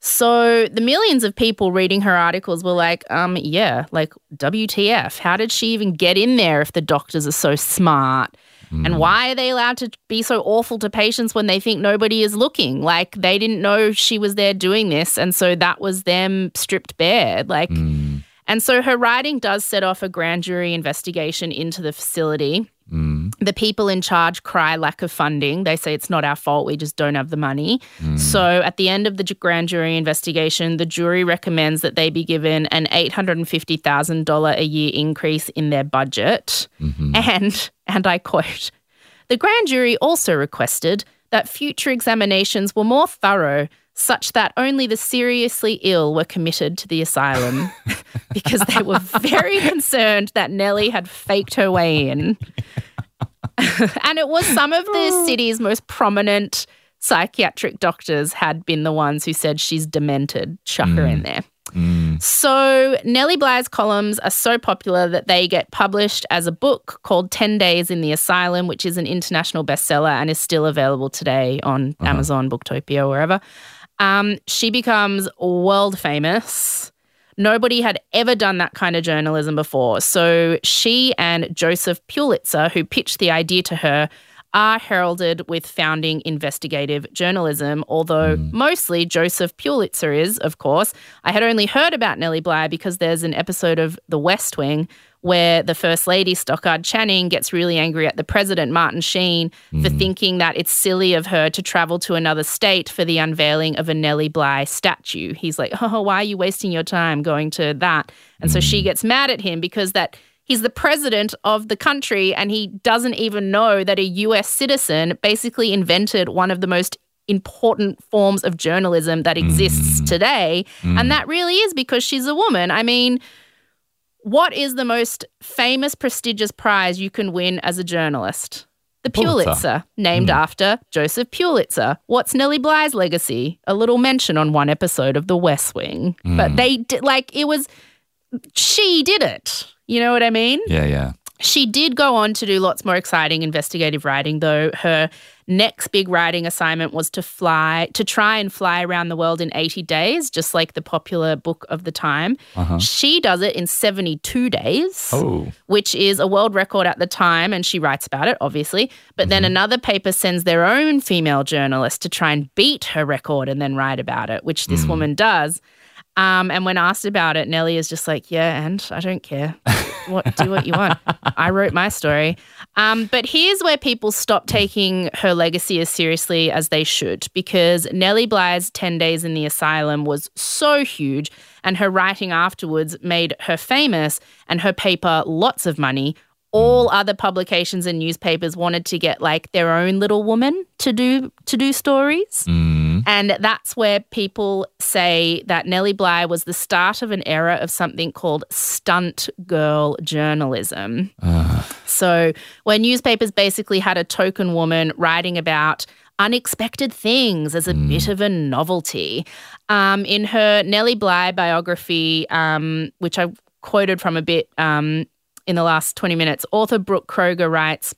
So the millions of people reading her articles were like, um, yeah, like WTF? How did she even get in there if the doctors are so smart? And mm. why are they allowed to be so awful to patients when they think nobody is looking? Like they didn't know she was there doing this, and so that was them stripped bare. Like, mm. and so her writing does set off a grand jury investigation into the facility. Mm. The people in charge cry lack of funding. They say it's not our fault, we just don't have the money. So at the end of the grand jury investigation, the jury recommends that they be given an $850,000 a year increase in their budget. Mm-hmm. And, and I quote, the grand jury also requested that future examinations were more thorough, such that only the seriously ill were committed to the asylum because they were very concerned that Nellie had faked her way in. and it was some of the oh. city's most prominent psychiatric doctors had been the ones who said she's demented. Chuck her in mm. there. Mm. So Nellie Bly's columns are so popular that they get published as a book called 10 Days in the Asylum, which is an international bestseller and is still available today on uh-huh. Amazon, Booktopia, wherever. Um, she becomes world famous. Nobody had ever done that kind of journalism before. So she and Joseph Pulitzer, who pitched the idea to her, are heralded with founding investigative journalism, although hmm. mostly Joseph Pulitzer is, of course. I had only heard about Nellie Bly because there's an episode of The West Wing where the First Lady, Stockard Channing, gets really angry at the president, Martin Sheen, for mm. thinking that it's silly of her to travel to another state for the unveiling of a Nellie Bly statue. He's like, oh, why are you wasting your time going to that? And so she mm. gets mad at him because that he's the president of the country and he doesn't even know that a US citizen basically invented one of the most important forms of journalism that exists mm. today. And that really is because she's a woman. I mean, what is the most famous, prestigious prize you can win as a journalist? The Pulitzer. Pulitzer, named hmm. after Joseph Pulitzer. What's Nellie Bly's legacy? A little mention on one episode of The West Wing. But hmm. they did, like, it was, she did it. You know what I mean? Yeah, yeah. She did go on to do lots more exciting investigative writing, though her next big writing assignment was to fly, to try and fly around the world in 80 days, just like the popular book of the time. Uh-huh. She does it in 72 days Oh, which is a world record at the time, and she writes about it, obviously. But then mm-hmm. another paper sends their own female journalist to try and beat her record and then write about it, which this mm. woman does. Um, and when asked about it, Nellie is just like, yeah, and I don't care. What do what you want. I wrote my story. Um, but here's where people stop taking her legacy as seriously as they should, because Nellie Bly's 10 days in the asylum was so huge, and her writing afterwards made her famous and her paper lots of money all other publications and newspapers wanted to get like their own little woman to do to do stories. Mm. And that's where people say that Nellie Bly was the start of an era of something called stunt girl journalism. So, where newspapers basically had a token woman writing about unexpected things as a bit of a novelty. Um, in her Nellie Bly biography, um, which I quoted from a bit um, in the last 20 minutes, author Brooke Kroeger writes,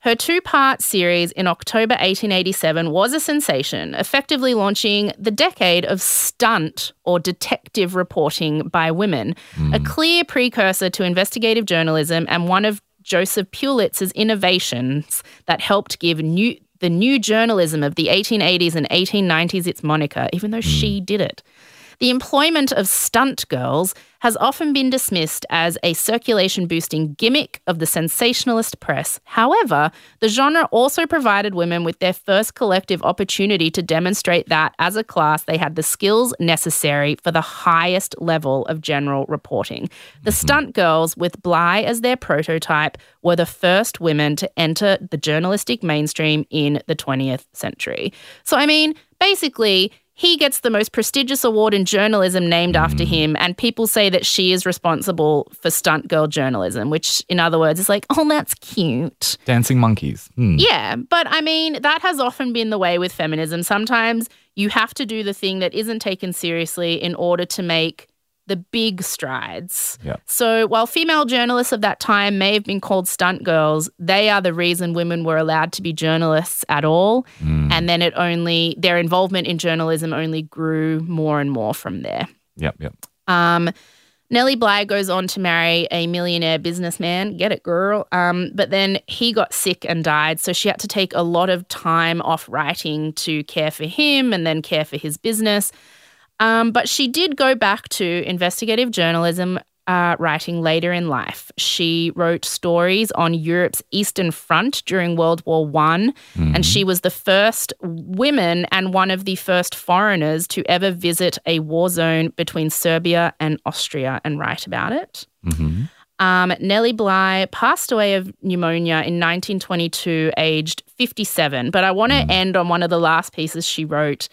her two part series in October 1887 was a sensation, effectively launching the decade of stunt or detective reporting by women, hmm. a clear precursor to investigative journalism and one of Joseph Pulitz's innovations that helped give new, the new journalism of the 1880s and 1890s its moniker, even though she hmm. did it. The employment of stunt girls has often been dismissed as a circulation boosting gimmick of the sensationalist press. However, the genre also provided women with their first collective opportunity to demonstrate that, as a class, they had the skills necessary for the highest level of general reporting. The mm-hmm. stunt girls, with Bly as their prototype, were the first women to enter the journalistic mainstream in the 20th century. So, I mean, basically, he gets the most prestigious award in journalism named after him, and people say that she is responsible for stunt girl journalism, which, in other words, is like, oh, that's cute. Dancing monkeys. Hmm. Yeah, but I mean, that has often been the way with feminism. Sometimes you have to do the thing that isn't taken seriously in order to make the big strides. Yeah. So while female journalists of that time may have been called stunt girls, they are the reason women were allowed to be journalists at all. And then it only, their involvement in journalism only grew more and more from there. Yep, yep. Um, Nellie Bly goes on to marry a millionaire businessman. Get it, girl. Um, but then he got sick and died. So she had to take a lot of time off writing to care for him and then care for his business. Um, but she did go back to investigative journalism uh, writing later in life. She wrote stories on Europe's Eastern Front during World War One, and she was the first woman and one of the first foreigners to ever visit a war zone between Serbia and Austria and write about it. hmm Um, Nellie Bly passed away of pneumonia in 1922, aged 57. But I want to end on one of the last pieces she wrote.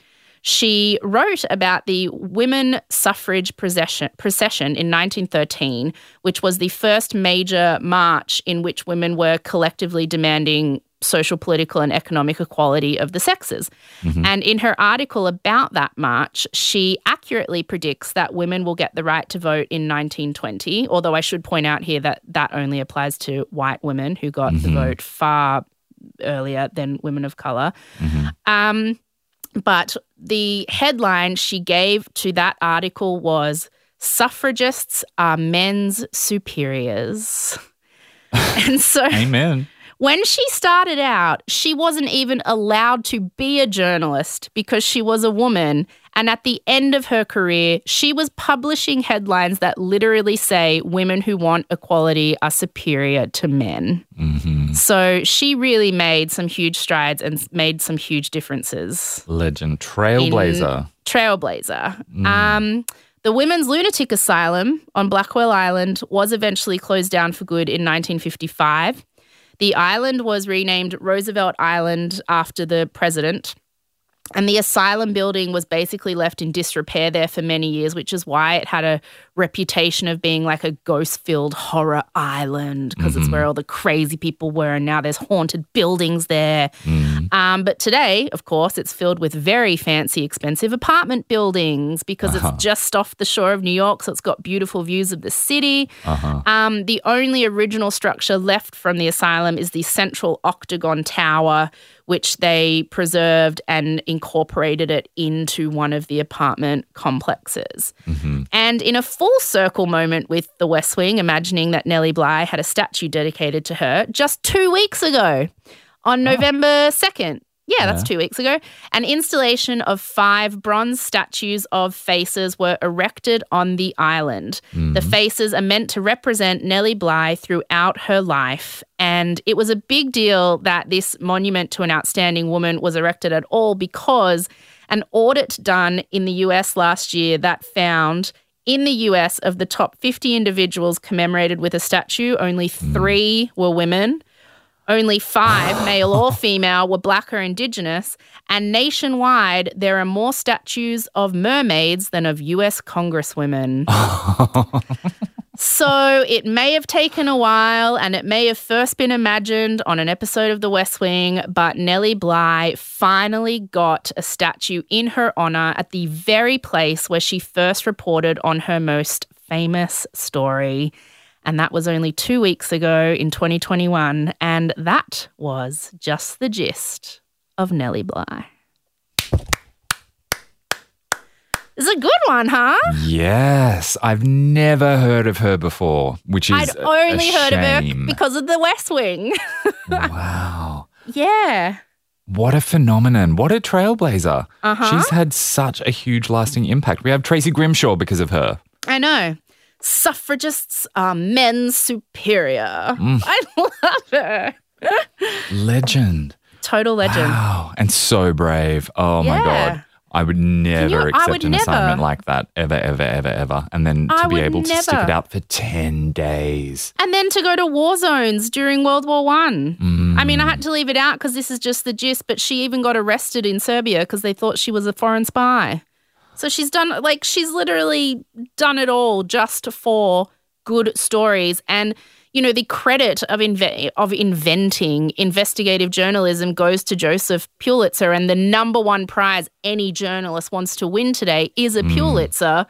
She wrote about the women suffrage procession, procession in 1913, which was the first major march in which women were collectively demanding social, political, and economic equality of the sexes. Mm-hmm. And in her article about that march, she accurately predicts that women will get the right to vote in 1920. Although I should point out here that that only applies to white women who got the mm-hmm. vote far earlier than women of color. Mm-hmm. Um, but the headline she gave to that article was Suffragists are men's superiors. and so Amen. when she started out, she wasn't even allowed to be a journalist because she was a woman. And at the end of her career, she was publishing headlines that literally say women who want equality are superior to men. hmm So she really made some huge strides and made some huge differences. Legend. Trailblazer. Trailblazer. Um, the Women's Lunatic Asylum on Blackwell Island was eventually closed down for good in 1955. The island was renamed Roosevelt Island after the president. And the asylum building was basically left in disrepair there for many years, which is why it had a reputation of being like a ghost filled horror island because it's where all the crazy people were. And now there's haunted buildings there. Um, but today, of course, it's filled with very fancy, expensive apartment buildings because Uh-huh. it's just off the shore of New York. So it's got beautiful views of the city. Uh-huh. Um, the only original structure left from the asylum is the central octagon tower, which they preserved and incorporated it into one of the apartment complexes. Mm-hmm. And in a full circle moment with the West Wing, imagining that Nellie Bly had a statue dedicated to her just two weeks ago on November 2nd. Yeah, that's Yeah. two weeks ago. An installation of five bronze statues of faces were erected on the island. The mm-hmm. faces are meant to represent Nellie Bly throughout her life. And it was a big deal that this monument to an outstanding woman was erected at all because an audit done in the US last year that found in the US of the top 50 individuals commemorated with a statue, only mm. three were women. Only five, male or female, were black or indigenous. And nationwide, there are more statues of mermaids than of US congresswomen. so it may have taken a while and it may have first been imagined on an episode of The West Wing, but Nellie Bly finally got a statue in her honor at the very place where she first reported on her most famous story. And that was only two weeks ago in 2021. And that was just the gist of Nellie Bly. It's a good one, huh? Yes, I've never heard of her before, which is I'd only heard of her because of the West Wing. wow. yeah. What a phenomenon. What a trailblazer. Uh-huh. She's had such a huge lasting impact. We have Tracy Grimshaw because of her. I know. Suffragists are men's superior. Mm. I love her. Legend. Total legend. Wow. And so brave. Oh my God. I would never accept would an never. assignment like that ever, ever, ever, ever. And then to I be able to stick it out for 10 days. And then to go to war zones during World War One. Mm. I mean, I had to leave it out because this is just the gist, but she even got arrested in Serbia because they thought she was a foreign spy. So she's done, like, she's literally done it all just for good stories. And, you know, the credit of, inve- of inventing investigative journalism goes to Joseph Pulitzer. And the number one prize any journalist wants to win today is a hmm. Pulitzer.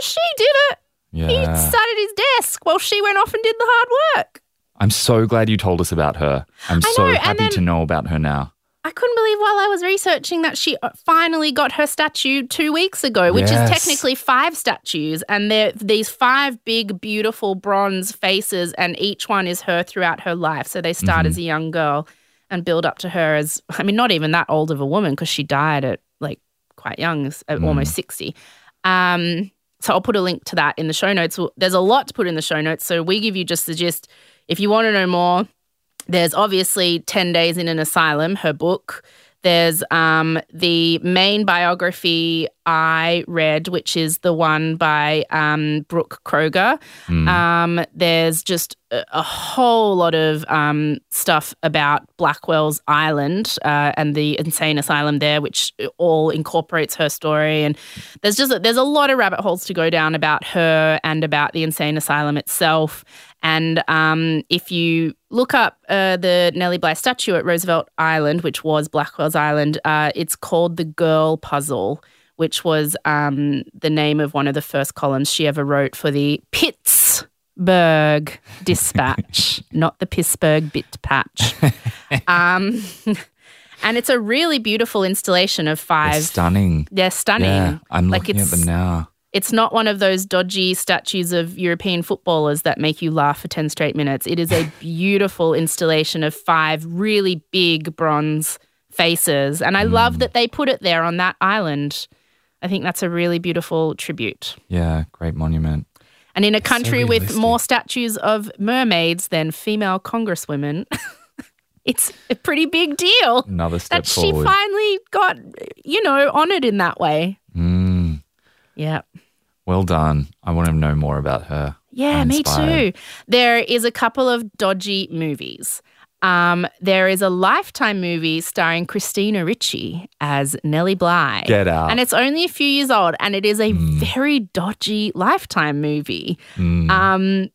She did it. Yeah. He sat at his desk while she went off and did the hard work. I'm so glad you told us about her. I'm so happy then- to know about her now. I couldn't believe while I was researching that she uh, finally got her statue two weeks ago, which Yes. is technically five statues. And they're these five big, beautiful bronze faces, and each one is her throughout her life. So they start Mm-hmm. as a young girl and build up to her as, I mean, not even that old of a woman because she died at like quite young, at Mm. almost 60. Um, so I'll put a link to that in the show notes. There's a lot to put in the show notes. So we give you just the gist. If you want to know more, there's obviously 10 Days in an Asylum, her book. There's um, the main biography I read, which is the one by um, Brooke Kroeger. Um, there's just a, a whole lot of um, stuff about Blackwell's Island uh, and the insane asylum there, which all incorporates her story. And there's just a, there's a lot of rabbit holes to go down about her and about the insane asylum itself. And um, if you look up uh, the Nellie Bly statue at Roosevelt Island, which was Blackwell's Island, uh, it's called the Girl Puzzle, which was um, the name of one of the first columns she ever wrote for the Pittsburgh Dispatch, not the Pittsburgh Bit Patch. um, and it's a really beautiful installation of They're five. stunning. They're stunning. Yeah, I'm Like looking at it's- them now. It's not one of those dodgy statues of European footballers that make you laugh for 10 straight minutes. It is a beautiful installation of five really big bronze faces. And I Mm. love that they put it there on that island. I think that's a really beautiful tribute. Yeah, great monument. And in a country with more statues of mermaids than female congresswomen, it's a pretty big deal Another step that she finally got, you know, honored in that way. Yeah. well done. I want to know more about her. Yeah, me too. There is a couple of dodgy movies. Um, there is a Lifetime movie starring Christina Ricci as Nellie Bly. Get out. And it's only a few years old, and it is a Mm. very dodgy Lifetime movie. Mm, Um,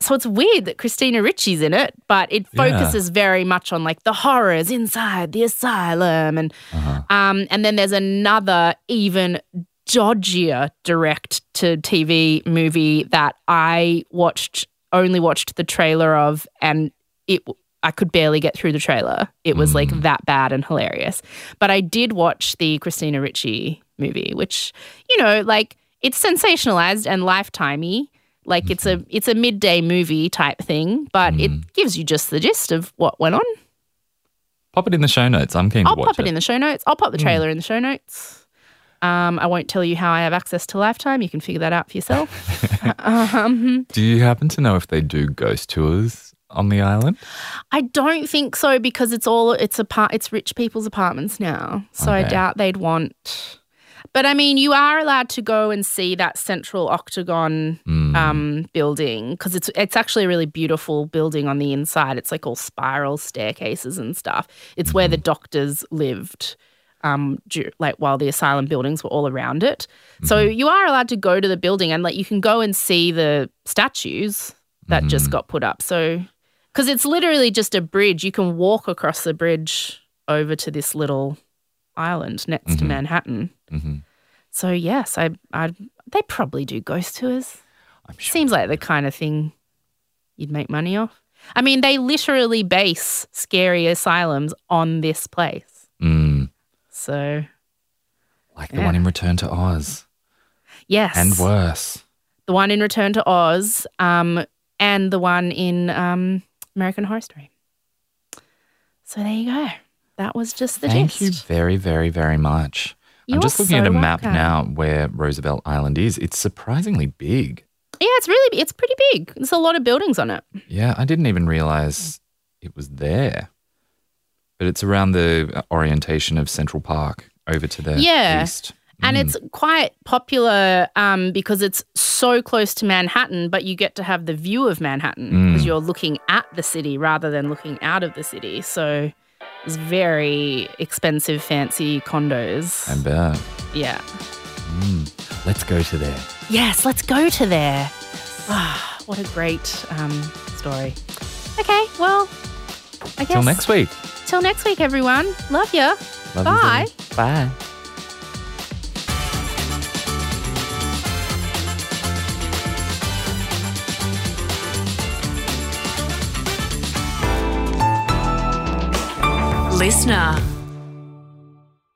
so it's weird that Christina Ricci's in it, but it Yeah. focuses very much on like the horrors inside the asylum, and uh-huh. um, and then there's another even dodgier direct to TV movie that I watched only watched the trailer of, and it I could barely get through the trailer. It was like mm. that bad and hilarious. But I did watch the Christina Ricci movie, which you know, like it's sensationalized and lifetimey. Like it's a mm-hmm. it's a midday movie type thing, but it mm. gives you just the gist of what went on. Pop it in the show notes. I'm keen I'll to watch pop it in the show notes. I'll pop the mm. trailer in the show notes. Um, I won't tell you how I have access to Lifetime. You can figure that out for yourself. um, Do you happen to know if they do ghost tours on the island? I don't think so because it's all it's apart it's rich people's apartments now. So I doubt they'd want. But I mean, you are allowed to go and see that central octagon Mm. um, building because it's it's actually a really beautiful building on the inside. It's like all spiral staircases and stuff. It's where the doctors lived, um, dur- like while the asylum buildings were all around it. So you are allowed to go to the building and like you can go and see the statues that just got put up. So because it's literally just a bridge, you can walk across the bridge over to this little island next to Manhattan. Mhm. So yes, I, I they probably do ghost tours. I'm sure. Seems like the kind of thing you'd make money off. I mean, they literally base scary asylums on this place. So Like the Yeah. one in Return to Oz. yes, And worse. the one in Return to Oz, um, and the one in um, American Horror Story. So there you go. That was just the Thank gist. you very, very, very much. You I'm just looking at so a map welcome. now where Roosevelt Island is. It's surprisingly big. Yeah, it's really it's pretty big. There's a lot of buildings on it. Yeah, I didn't even realize it was there. But it's around the orientation of Central Park over to the Yeah. east. And Mm. it's quite popular um, because it's so close to Manhattan, but you get to have the view of Manhattan Mm. because you're looking at the city rather than looking out of the city. So it's very expensive, fancy condos. I bet. yeah. Mm. Let's go to there. Yes, let's go to there. Ah, what a great um, story. Okay, well, I guess Till next week. Till next week, everyone. Love ya. Love Bye. You Bye. Listener.